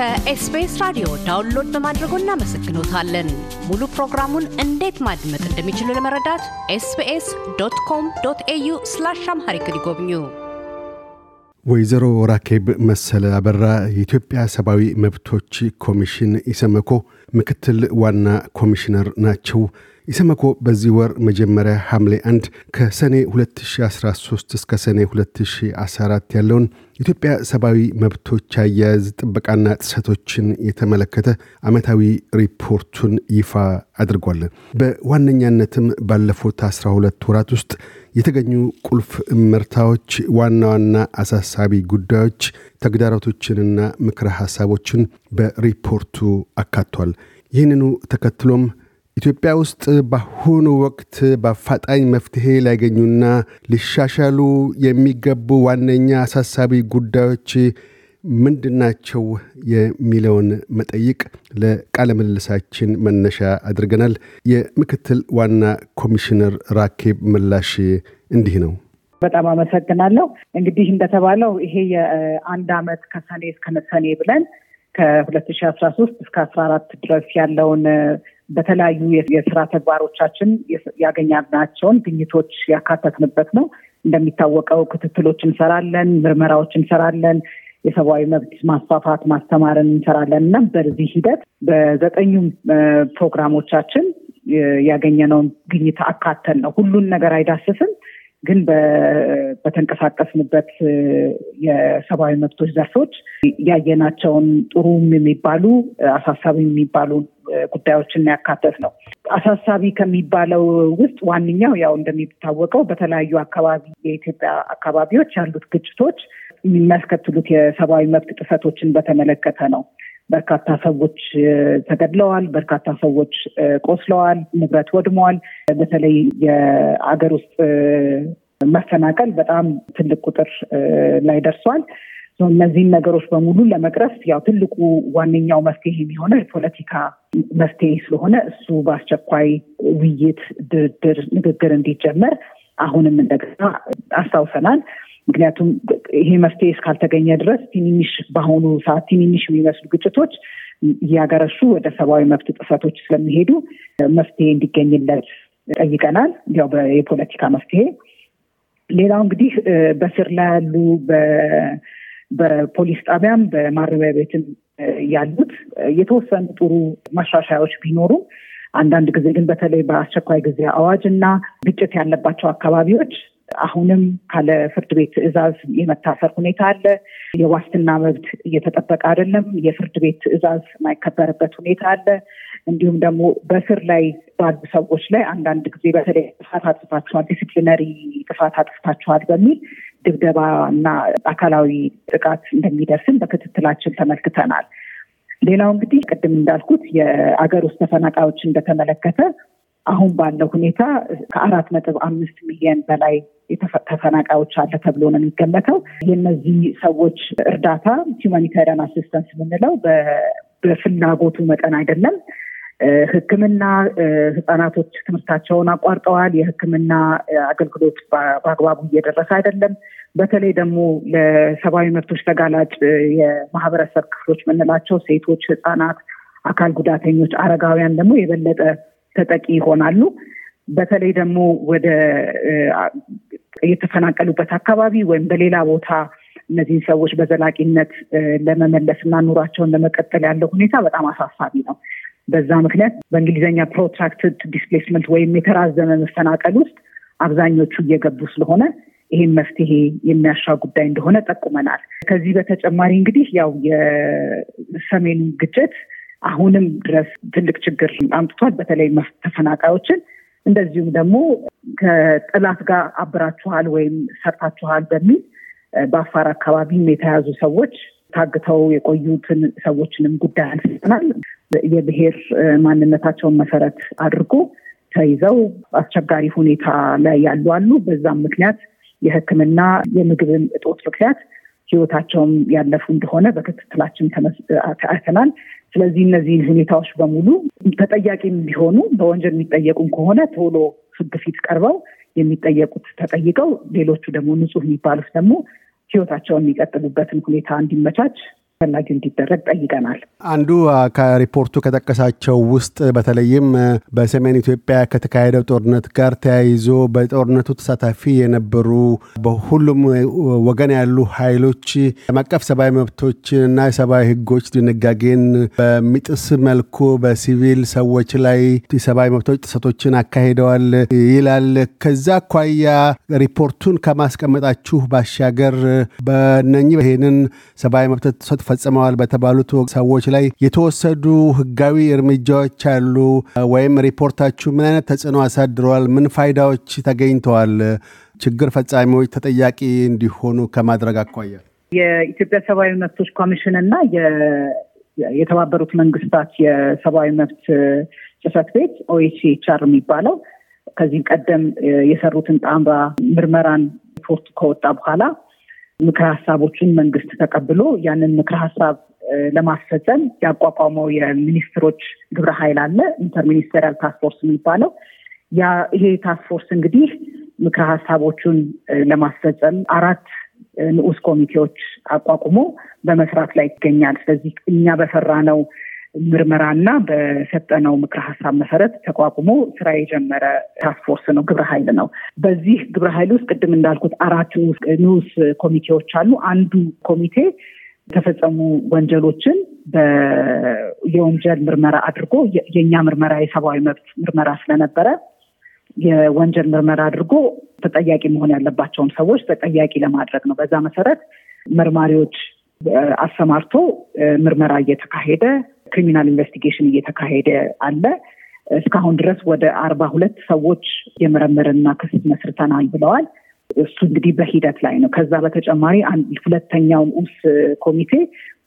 ከ SBS ራዲዮ download በማድረጎ እናመሰግኖታለን። ሙሉ ፕሮግራሙን እንዴት ማድመጥ እንደሚችሉ ለመረዳት SBS dot com dot au slash Amharic ይጎብኙ። ወይዘሮ ራኬብ መሰለ አበራ የኢትዮጵያ ሰብአዊ መብቶች ኮሚሽን ኢሰመኮ ምክትል ዋና ኮሚሽነር ናቸው። ኢሰመኮ በዚህ ወር መጀመሪያ ሐምሌ 1 ከሰኔ 2013 እስከ ሰኔ 2014 ያለውን ኢትዮጵያ ሰብአዊ መብቶች አያያዝ ጥበቃና ጥሰቶችን የተመለከተ ዓመታዊ ሪፖርቱን ይፋ አድርጓል። በዋነኛነትም ባለፉት 12 ወራት ውስጥ የተገኙ ቁልፍ እመርታዎች፣ ዋና ዋና አሳሳቢ ጉዳዮች፣ ተግዳሮቶችንና ምክረ ሐሳቦችን በሪፖርቱ አካቷል። ይህንኑ ተከትሎም ኢትዮጵያ ውስጥ በአሁኑ ወቅት በአፋጣኝ መፍትሄ ሊያገኙና ሊሻሻሉ የሚገቡ ዋነኛ አሳሳቢ ጉዳዮች ምንድናቸው የሚለውን መጠይቅ ለቃለ ምልልሳችን መነሻ አድርገናል። የምክትል ዋና ኮሚሽነር ራኬብ ምላሽ እንዲህ ነው። በጣም አመሰግናለሁ። እንግዲህ እንደተባለው ይሄ የአንድ አመት ከሰኔ እስከ ሰኔ ብለን ከሁለት ሺ አስራ ሶስት እስከ አስራ አራት ድረስ ያለውን በተለያዩ የስራ ተግባሮቻችን ያገኛናቸውን ግኝቶች ያካተትንበት ነው። እንደሚታወቀው ክትትሎች እንሰራለን፣ ምርመራዎች እንሰራለን፣ የሰብአዊ መብት ማስፋፋት ማስተማርን እንሰራለን እና በዚህ ሂደት በዘጠኙም ፕሮግራሞቻችን ያገኘነውን ግኝት አካተን ነው። ሁሉን ነገር አይዳስስም፣ ግን በተንቀሳቀስንበት የሰብአዊ መብቶች ዘርፎች ያየናቸውን ጥሩም የሚባሉ አሳሳቢ የሚባሉ ጉዳዮችን ያካተት ነው። አሳሳቢ ከሚባለው ውስጥ ዋነኛው ያው እንደሚታወቀው በተለያዩ አካባቢ የኢትዮጵያ አካባቢዎች ያሉት ግጭቶች የሚያስከትሉት የሰብአዊ መብት ጥሰቶችን በተመለከተ ነው። በርካታ ሰዎች ተገድለዋል። በርካታ ሰዎች ቆስለዋል። ንብረት ወድመዋል። በተለይ የአገር ውስጥ መፈናቀል በጣም ትልቅ ቁጥር ላይ ደርሷል። እነዚህን ነገሮች በሙሉ ለመቅረፍ ያው ትልቁ ዋነኛው መፍትሄ የሚሆነው የፖለቲካ መፍትሄ ስለሆነ እሱ በአስቸኳይ ውይይት፣ ድርድር፣ ንግግር እንዲጀመር አሁንም እንደገና አስታውሰናል። ምክንያቱም ይሄ መፍትሄ እስካልተገኘ ድረስ ትንንሽ በአሁኑ ሰዓት ትንንሽ የሚመስሉ ግጭቶች እያገረሹ ወደ ሰብአዊ መብት ጥሰቶች ስለሚሄዱ መፍትሄ እንዲገኝለት ጠይቀናል። ያው የፖለቲካ መፍትሄ። ሌላው እንግዲህ በስር ላይ ያሉ በፖሊስ ጣቢያም በማረሚያ ቤትም ያሉት የተወሰኑ ጥሩ ማሻሻያዎች ቢኖሩም አንዳንድ ጊዜ ግን በተለይ በአስቸኳይ ጊዜ አዋጅ እና ግጭት ያለባቸው አካባቢዎች አሁንም ካለ ፍርድ ቤት ትዕዛዝ የመታሰር ሁኔታ አለ። የዋስትና መብት እየተጠበቀ አይደለም። የፍርድ ቤት ትዕዛዝ የማይከበርበት ሁኔታ አለ። እንዲሁም ደግሞ በስር ላይ ባሉ ሰዎች ላይ አንዳንድ ጊዜ በተለይ ጥፋት አጥፍታችኋል፣ disciplinary ጥፋት አጥፍታችኋል በሚል ድብደባ እና አካላዊ ጥቃት እንደሚደርስም በክትትላችን ተመልክተናል። ሌላው እንግዲህ ቅድም እንዳልኩት የአገር ውስጥ ተፈናቃዮችን በተመለከተ አሁን ባለው ሁኔታ ከአራት ነጥብ አምስት ሚሊዮን በላይ ተፈናቃዮች አለ ተብሎ ነው የሚገመተው። የእነዚህ ሰዎች እርዳታ ሁማኒታሪያን አሲስተንስ የምንለው በፍላጎቱ መጠን አይደለም። ሕክምና ህጻናቶች ትምህርታቸውን አቋርጠዋል። የሕክምና አገልግሎት በአግባቡ እየደረሰ አይደለም። በተለይ ደግሞ ለሰብአዊ መብቶች ተጋላጭ የማህበረሰብ ክፍሎች የምንላቸው ሴቶች፣ ህጻናት፣ አካል ጉዳተኞች፣ አረጋውያን ደግሞ የበለጠ ተጠቂ ይሆናሉ። በተለይ ደግሞ ወደ የተፈናቀሉበት አካባቢ ወይም በሌላ ቦታ እነዚህን ሰዎች በዘላቂነት ለመመለስ እና ኑሯቸውን ለመቀጠል ያለው ሁኔታ በጣም አሳሳቢ ነው። በዛ ምክንያት በእንግሊዝኛ protracted displacement ወይም የተራዘመ መፈናቀል ውስጥ አብዛኞቹ እየገቡ ስለሆነ ይህም መፍትሄ የሚያሻ ጉዳይ እንደሆነ ጠቁመናል። ከዚህ በተጨማሪ እንግዲህ ያው የሰሜኑ ግጭት አሁንም ድረስ ትልቅ ችግር አምጥቷል። በተለይ ተፈናቃዮችን እንደዚሁም ደግሞ ከጠላት ጋር አብራችኋል ወይም ሰርታችኋል በሚል በአፋር አካባቢም የተያዙ ሰዎች ታግተው የቆዩትን ሰዎችንም ጉዳይ አንስተናል። የብሔር ማንነታቸውን መሰረት አድርጎ ተይዘው አስቸጋሪ ሁኔታ ላይ ያሉ አሉ። በዛም ምክንያት የሕክምና የምግብን እጦት ምክንያት ህይወታቸውም ያለፉ እንደሆነ በክትትላችን አይተናል። ስለዚህ እነዚህን ሁኔታዎች በሙሉ ተጠያቂም ቢሆኑ በወንጀል የሚጠየቁም ከሆነ ቶሎ ህግ ፊት ቀርበው የሚጠየቁት ተጠይቀው ሌሎቹ ደግሞ ንጹህ የሚባሉት ደግሞ ህይወታቸውን የሚቀጥሉበትን ሁኔታ እንዲመቻች አስፈላጊው እንዲደረግ ጠይቀናል። አንዱ ከሪፖርቱ ከጠቀሳቸው ውስጥ በተለይም በሰሜን ኢትዮጵያ ከተካሄደው ጦርነት ጋር ተያይዞ በጦርነቱ ተሳታፊ የነበሩ በሁሉም ወገን ያሉ ኃይሎች ዓለም አቀፍ ሰብአዊ መብቶችንና የሰብአዊ ሕጎች ድንጋጌን በሚጥስ መልኩ በሲቪል ሰዎች ላይ የሰብአዊ መብቶች ጥሰቶችን አካሂደዋል ይላል። ከዛ አኳያ ሪፖርቱን ከማስቀመጣችሁ ባሻገር በነኚህ ይህንን ሰብአዊ ጥሰት ፈጽመዋል በተባሉት ሰዎች ላይ የተወሰዱ ህጋዊ እርምጃዎች አሉ ወይም ሪፖርታችሁ ምን አይነት ተጽዕኖ አሳድረዋል? ምን ፋይዳዎች ተገኝተዋል? ችግር ፈጻሚዎች ተጠያቂ እንዲሆኑ ከማድረግ አኳያ የኢትዮጵያ ሰብአዊ መብቶች ኮሚሽን እና የተባበሩት መንግስታት የሰብአዊ መብት ጽህፈት ቤት OHCHR የሚባለው ከዚህ ቀደም የሰሩትን ጣምራ ምርመራን ሪፖርቱ ከወጣ በኋላ ምክረ ሀሳቦችን መንግስት ተቀብሎ ያንን ምክረ ሀሳብ ለማስፈጸም ያቋቋመው የሚኒስትሮች ግብረ ኃይል አለ። interministerial taskforce የሚባለው ያ ይሄ taskforce እንግዲህ ምክረ ሀሳቦቹን ለማስፈጸም አራት ንዑስ ኮሚቴዎች አቋቁሞ በመስራት ላይ ይገኛል። ስለዚህ እኛ በሰራነው ምርመራና በሰጠነው ምክረ ሀሳብ መሰረት ተቋቁሞ ስራ የጀመረ taskforce ነው፣ ግብረ ኃይል ነው። በዚህ ግብረ ኃይል ውስጥ ቅድም እንዳልኩት አራት ንዑስ ኮሚቴዎች አሉ። አንዱ ኮሚቴ የተፈጸሙ ወንጀሎችን የወንጀል ምርመራ አድርጎ የእኛ ምርመራ የሰብአዊ መብት ምርመራ ስለነበረ የወንጀል ምርመራ አድርጎ ተጠያቂ መሆን ያለባቸውን ሰዎች ተጠያቂ ለማድረግ ነው። በዛ መሰረት መርማሪዎች አሰማርቶ ምርመራ እየተካሄደ criminal investigation እየተካሄደ አለ። እስካሁን ድረስ ወደ አርባ ሁለት ሰዎች የምርምርና ክስ መስርተናል ብለዋል። እሱ እንግዲህ በሂደት ላይ ነው። ከዛ በተጨማሪ ሁለተኛው ንዑስ ኮሚቴ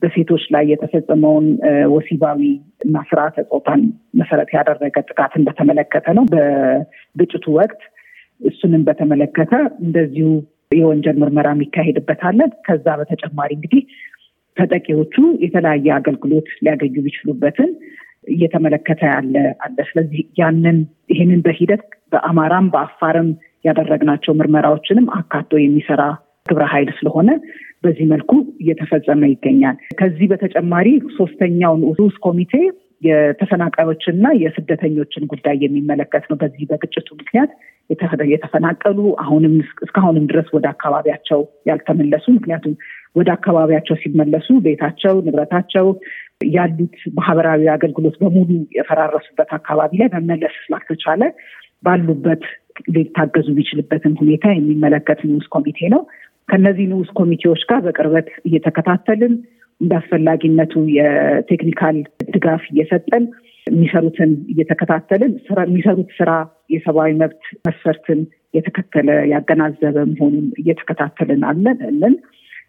በሴቶች ላይ የተፈጸመውን ወሲባዊ እና ስርዓተ ፆታን መሰረት ያደረገ ጥቃትን በተመለከተ ነው። በግጭቱ ወቅት እሱንም በተመለከተ እንደዚሁ የወንጀል ምርመራ የሚካሄድበታለን። ከዛ በተጨማሪ እንግዲህ ተጠቂዎቹ የተለያየ አገልግሎት ሊያገኙ የሚችሉበትን እየተመለከተ ያለ አለ። ስለዚህ ያንን ይህንን በሂደት በአማራም በአፋርም ያደረግናቸው ምርመራዎችንም አካቶ የሚሰራ ግብረ ኃይል ስለሆነ በዚህ መልኩ እየተፈጸመ ይገኛል። ከዚህ በተጨማሪ ሶስተኛው ንዑስ ኮሚቴ የተፈናቃዮችና የስደተኞችን ጉዳይ የሚመለከት ነው። በዚህ በግጭቱ ምክንያት የተፈናቀሉ አሁንም እስካሁንም ድረስ ወደ አካባቢያቸው ያልተመለሱ ምክንያቱም ወደ አካባቢያቸው ሲመለሱ ቤታቸው፣ ንብረታቸው ያሉት ማህበራዊ አገልግሎት በሙሉ የፈራረሱበት አካባቢ ላይ መመለስ ስላልተቻለ ባሉበት ሊታገዙ የሚችልበትን ሁኔታ የሚመለከት ንዑስ ኮሚቴ ነው። ከነዚህ ንዑስ ኮሚቴዎች ጋር በቅርበት እየተከታተልን እንደ አስፈላጊነቱ የቴክኒካል ድጋፍ እየሰጠን የሚሰሩትን እየተከታተልን የሚሰሩት ስራ የሰብአዊ መብት መስፈርትን የተከተለ ያገናዘበ መሆኑን እየተከታተልን አለን።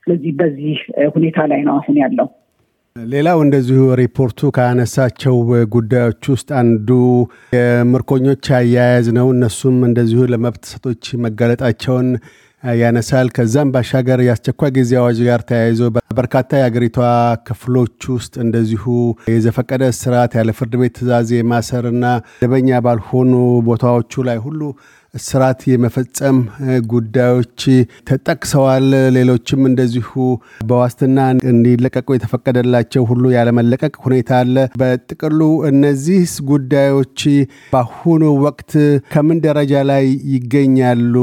ስለዚህ በዚህ ሁኔታ ላይ ነው አሁን ያለው። ሌላው እንደዚሁ ሪፖርቱ ካነሳቸው ጉዳዮች ውስጥ አንዱ የምርኮኞች አያያዝ ነው። እነሱም እንደዚሁ ለመብት ጥሰቶች መጋለጣቸውን ያነሳል። ከዛም ባሻገር የአስቸኳይ ጊዜ አዋጅ ጋር ተያይዞ በርካታ የአገሪቷ ክፍሎች ውስጥ እንደዚሁ የዘፈቀደ ስርዓት ያለ ፍርድ ቤት ትዕዛዝ የማሰርና መደበኛ ባልሆኑ ቦታዎቹ ላይ ሁሉ ስርዓት የመፈጸም ጉዳዮች ተጠቅሰዋል። ሌሎችም እንደዚሁ በዋስትና እንዲለቀቁ የተፈቀደላቸው ሁሉ ያለመለቀቅ ሁኔታ አለ። በጥቅሉ እነዚህ ጉዳዮች በአሁኑ ወቅት ከምን ደረጃ ላይ ይገኛሉ?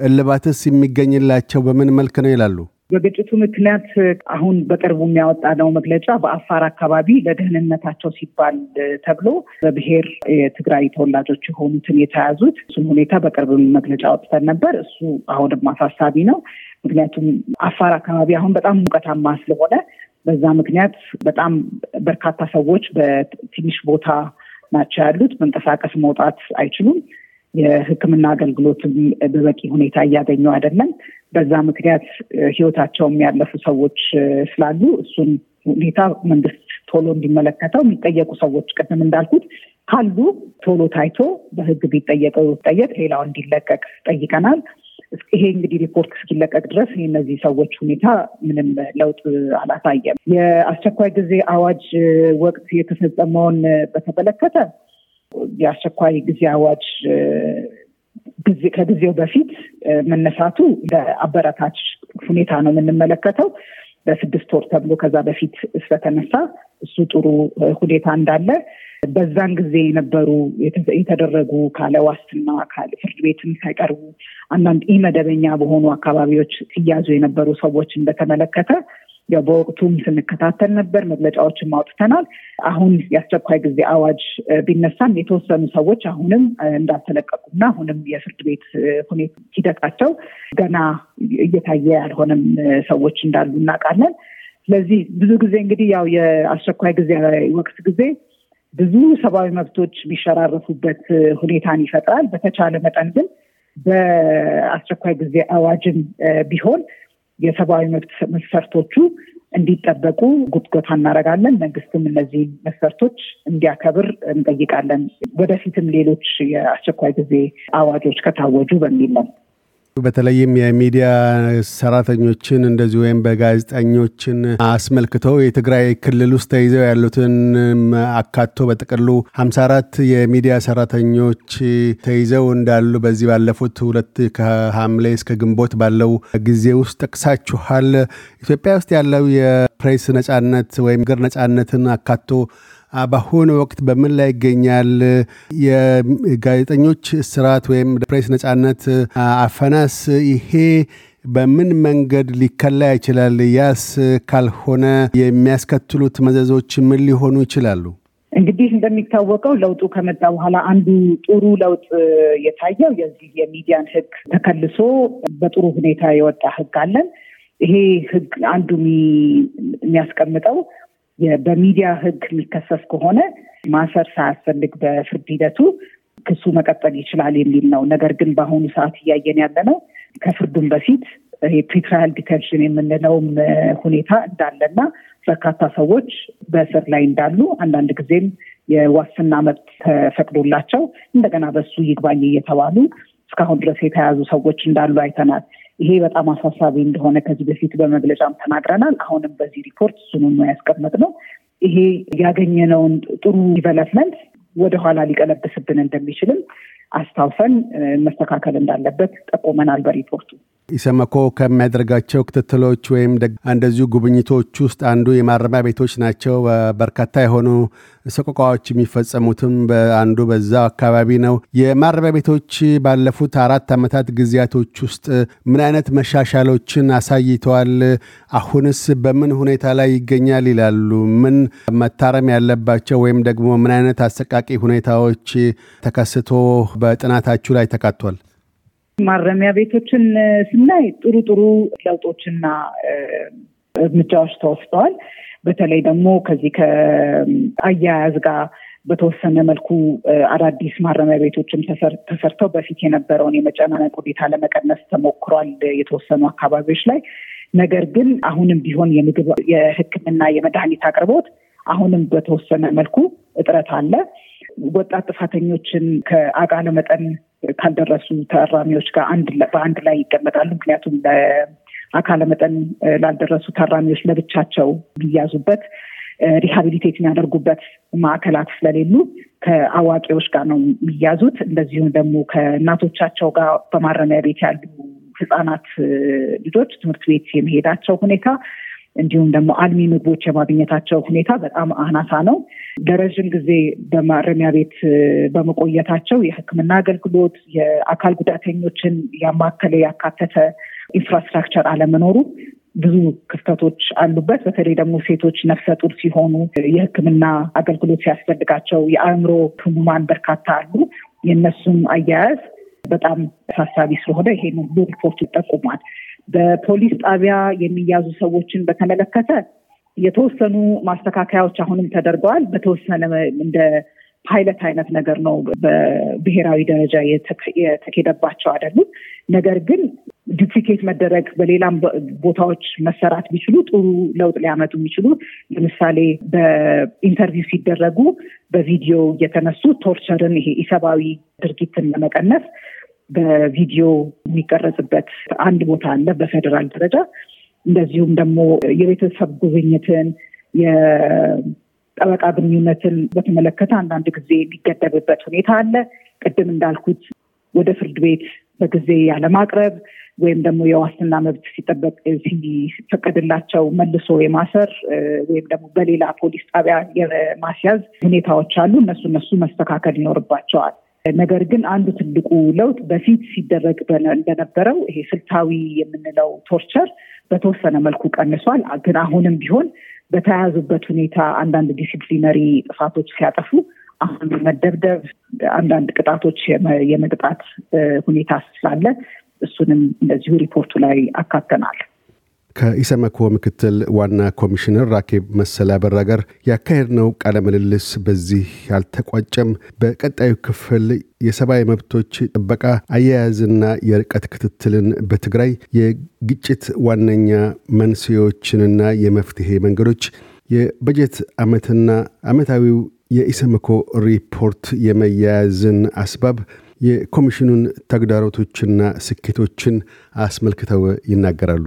እልባትስ የሚገኝላቸው በምን መልክ ነው ይላሉ? በግጭቱ ምክንያት አሁን በቅርቡ የሚያወጣነው መግለጫ በአፋር አካባቢ ለደህንነታቸው ሲባል ተብሎ በብሔር የትግራይ ተወላጆች የሆኑትን የተያዙት እሱን ሁኔታ በቅርብ መግለጫ አውጥተን ነበር። እሱ አሁንም አሳሳቢ ነው። ምክንያቱም አፋር አካባቢ አሁን በጣም ሙቀታማ ስለሆነ በዛ ምክንያት በጣም በርካታ ሰዎች በትንሽ ቦታ ናቸው ያሉት። መንቀሳቀስ መውጣት አይችሉም። የሕክምና አገልግሎትም በበቂ ሁኔታ እያገኙ አይደለም። በዛ ምክንያት ህይወታቸው የሚያለፉ ሰዎች ስላሉ እሱን ሁኔታ መንግስት ቶሎ እንዲመለከተው የሚጠየቁ ሰዎች ቅድም እንዳልኩት ካሉ ቶሎ ታይቶ በህግ ቢጠየቀው ጠየቅ ሌላው እንዲለቀቅ ጠይቀናል። ይሄ እንግዲህ ሪፖርት እስኪለቀቅ ድረስ የእነዚህ ሰዎች ሁኔታ ምንም ለውጥ አላሳየም። የአስቸኳይ ጊዜ አዋጅ ወቅት የተፈጸመውን በተመለከተ የአስቸኳይ ጊዜ አዋጅ ከጊዜው በፊት መነሳቱ ለአበረታች ሁኔታ ነው የምንመለከተው። በስድስት ወር ተብሎ ከዛ በፊት ስለተነሳ እሱ ጥሩ ሁኔታ እንዳለ በዛን ጊዜ የነበሩ የተደረጉ ካለ ዋስትና ካለ ፍርድ ቤትም ሳይቀርቡ አንዳንድ ኢመደበኛ በሆኑ አካባቢዎች ሲያዙ የነበሩ ሰዎችን በተመለከተ ያው በወቅቱም ስንከታተል ነበር፣ መግለጫዎችን አውጥተናል። አሁን የአስቸኳይ ጊዜ አዋጅ ቢነሳም የተወሰኑ ሰዎች አሁንም እንዳልተለቀቁና አሁንም የፍርድ ቤት ሁኔታ ሂደታቸው ገና እየታየ ያልሆነም ሰዎች እንዳሉ እናውቃለን። ስለዚህ ብዙ ጊዜ እንግዲህ ያው የአስቸኳይ ጊዜ ወቅት ጊዜ ብዙ ሰብአዊ መብቶች የሚሸራረፉበት ሁኔታን ይፈጥራል። በተቻለ መጠን ግን በአስቸኳይ ጊዜ አዋጅም ቢሆን የሰብአዊ መብት መስፈርቶቹ እንዲጠበቁ ጉትጎታ እናደርጋለን። መንግስትም እነዚህ መስፈርቶች እንዲያከብር እንጠይቃለን። ወደፊትም ሌሎች የአስቸኳይ ጊዜ አዋጆች ከታወጁ በሚል ነው። በተለይም የሚዲያ ሰራተኞችን እንደዚህ ወይም በጋዜጠኞችን አስመልክቶ የትግራይ ክልል ውስጥ ተይዘው ያሉትን አካቶ በጥቅሉ ሀምሳ አራት የሚዲያ ሰራተኞች ተይዘው እንዳሉ በዚህ ባለፉት ሁለት ከሐምሌ እስከ ግንቦት ባለው ጊዜ ውስጥ ጠቅሳችኋል። ኢትዮጵያ ውስጥ ያለው የፕሬስ ነጻነት ወይም ግር ነጻነትን አካቶ በአሁኑ ወቅት በምን ላይ ይገኛል? የጋዜጠኞች ስርዓት ወይም ፕሬስ ነጻነት አፈናስ ይሄ በምን መንገድ ሊከላ ይችላል? ያስ ካልሆነ የሚያስከትሉት መዘዞች ምን ሊሆኑ ይችላሉ? እንግዲህ እንደሚታወቀው ለውጡ ከመጣ በኋላ አንዱ ጥሩ ለውጥ የታየው የዚህ የሚዲያን ሕግ ተከልሶ በጥሩ ሁኔታ የወጣ ሕግ አለን። ይሄ ሕግ አንዱ የሚያስቀምጠው በሚዲያ ህግ የሚከሰስ ከሆነ ማሰር ሳያስፈልግ በፍርድ ሂደቱ ክሱ መቀጠል ይችላል የሚል ነው። ነገር ግን በአሁኑ ሰዓት እያየን ያለነው ከፍርዱም በፊት የ pretrial detention የምንለውም ሁኔታ እንዳለና በርካታ ሰዎች በእስር ላይ እንዳሉ አንዳንድ ጊዜም የዋስትና መብት ተፈቅዶላቸው እንደገና በሱ ይግባኝ እየተባሉ እስካሁን ድረስ የተያዙ ሰዎች እንዳሉ አይተናል። ይሄ በጣም አሳሳቢ እንደሆነ ከዚህ በፊት በመግለጫም ተናግረናል። አሁንም በዚህ ሪፖርት እሱንም ያስቀመጥነው። ይሄ ያገኘነውን ጥሩ development ወደኋላ ሊቀለብስብን እንደሚችልም አስታውሰን መስተካከል እንዳለበት ጠቁመናል በሪፖርቱ። ኢሰመኮ ከሚያደርጋቸው ክትትሎች ወይም እንደዚሁ ጉብኝቶች ውስጥ አንዱ የማረሚያ ቤቶች ናቸው። በርካታ የሆኑ ሰቆቃዎች የሚፈጸሙትም በአንዱ በዛው አካባቢ ነው። የማረሚያ ቤቶች ባለፉት አራት ዓመታት ጊዜያቶች ውስጥ ምን አይነት መሻሻሎችን አሳይተዋል? አሁንስ በምን ሁኔታ ላይ ይገኛል ይላሉ? ምን መታረም ያለባቸው ወይም ደግሞ ምን አይነት አሰቃቂ ሁኔታዎች ተከስቶ በጥናታችሁ ላይ ተካቷል? ማረሚያ ቤቶችን ስናይ ጥሩ ጥሩ ለውጦችና እርምጃዎች ተወስደዋል። በተለይ ደግሞ ከዚህ ከአያያዝ ጋር በተወሰነ መልኩ አዳዲስ ማረሚያ ቤቶችም ተሰርተው በፊት የነበረውን የመጨናነቅ ሁኔታ ለመቀነስ ተሞክሯል የተወሰኑ አካባቢዎች ላይ። ነገር ግን አሁንም ቢሆን የምግብ የሕክምና የመድኃኒት አቅርቦት አሁንም በተወሰነ መልኩ እጥረት አለ። ወጣት ጥፋተኞችን ከአቃለ መጠን ካልደረሱ ታራሚዎች ጋር አንድ በአንድ ላይ ይቀመጣሉ። ምክንያቱም ለአካለ መጠን ላልደረሱ ታራሚዎች ለብቻቸው የሚያዙበት ሪሃቢሊቴት የሚያደርጉበት ማዕከላት ስለሌሉ ከአዋቂዎች ጋር ነው የሚያዙት። እንደዚሁም ደግሞ ከእናቶቻቸው ጋር በማረሚያ ቤት ያሉ ህጻናት ልጆች ትምህርት ቤት የመሄዳቸው ሁኔታ እንዲሁም ደግሞ አልሚ ምግቦች የማግኘታቸው ሁኔታ በጣም አናሳ ነው። ለረዥም ጊዜ በማረሚያ ቤት በመቆየታቸው የሕክምና አገልግሎት የአካል ጉዳተኞችን ያማከለ ያካተተ infrastructure አለመኖሩ ብዙ ክፍተቶች አሉበት። በተለይ ደግሞ ሴቶች ነፍሰ ጡር ሲሆኑ የሕክምና አገልግሎት ሲያስፈልጋቸው የአእምሮ ህሙማን በርካታ አሉ። የእነሱም አያያዝ በጣም አሳሳቢ ስለሆነ ይሄን ሁሉ ሪፖርቱ ይጠቁማል። በፖሊስ ጣቢያ የሚያዙ ሰዎችን በተመለከተ የተወሰኑ ማስተካከያዎች አሁንም ተደርገዋል። በተወሰነ እንደ ፓይለት አይነት ነገር ነው በብሔራዊ ደረጃ የተኬደባቸው አይደሉም። ነገር ግን duplicate መደረግ በሌላም ቦታዎች መሰራት ቢችሉ ጥሩ ለውጥ ሊያመጡ የሚችሉ ለምሳሌ በ interview ሲደረጉ በቪዲዮ እየተነሱ torture ን፣ ይሄ ኢሰብአዊ ድርጊትን ለመቀነስ በቪዲዮ የሚቀረጽበት አንድ ቦታ አለ በፌዴራል ደረጃ። እንደዚሁም ደግሞ የቤተሰብ ጉብኝትን የጠበቃ ግንኙነትን በተመለከተ አንዳንድ ጊዜ የሚገደብበት ሁኔታ አለ። ቅድም እንዳልኩት ወደ ፍርድ ቤት በጊዜ ያለማቅረብ፣ ወይም ደግሞ የዋስትና መብት ሲጠበቅ ሲፈቀድላቸው መልሶ የማሰር ወይም ደግሞ በሌላ ፖሊስ ጣቢያ የማስያዝ ሁኔታዎች አሉ። እነሱ እነሱ መስተካከል ይኖርባቸዋል። ነገር ግን አንዱ ትልቁ ለውጥ በፊት ሲደረግ እንደነበረው ይሄ ስልታዊ የምንለው torture በተወሰነ መልኩ ቀንሷል። ግን አሁንም ቢሆን በተያያዙበት ሁኔታ አንዳንድ disciplinary ጥፋቶች ሲያጠፉ አሁን መደብደብ፣ አንዳንድ ቅጣቶች የመቅጣት ሁኔታ ስላለ እሱንም እንደዚሁ ሪፖርቱ ላይ አካተናል። ከኢሰመኮ ምክትል ዋና ኮሚሽነር ራኬብ መሰለ አበራ ጋር ያካሄድነው ቃለ ምልልስ በዚህ አልተቋጨም። በቀጣዩ ክፍል የሰብአዊ መብቶች ጥበቃ አያያዝና የርቀት ክትትልን በትግራይ የግጭት ዋነኛ መንስኤዎችንና የመፍትሄ መንገዶች የበጀት ዓመትና ዓመታዊው የኢሰመኮ ሪፖርት የመያያዝን አስባብ የኮሚሽኑን ተግዳሮቶችና ስኬቶችን አስመልክተው ይናገራሉ።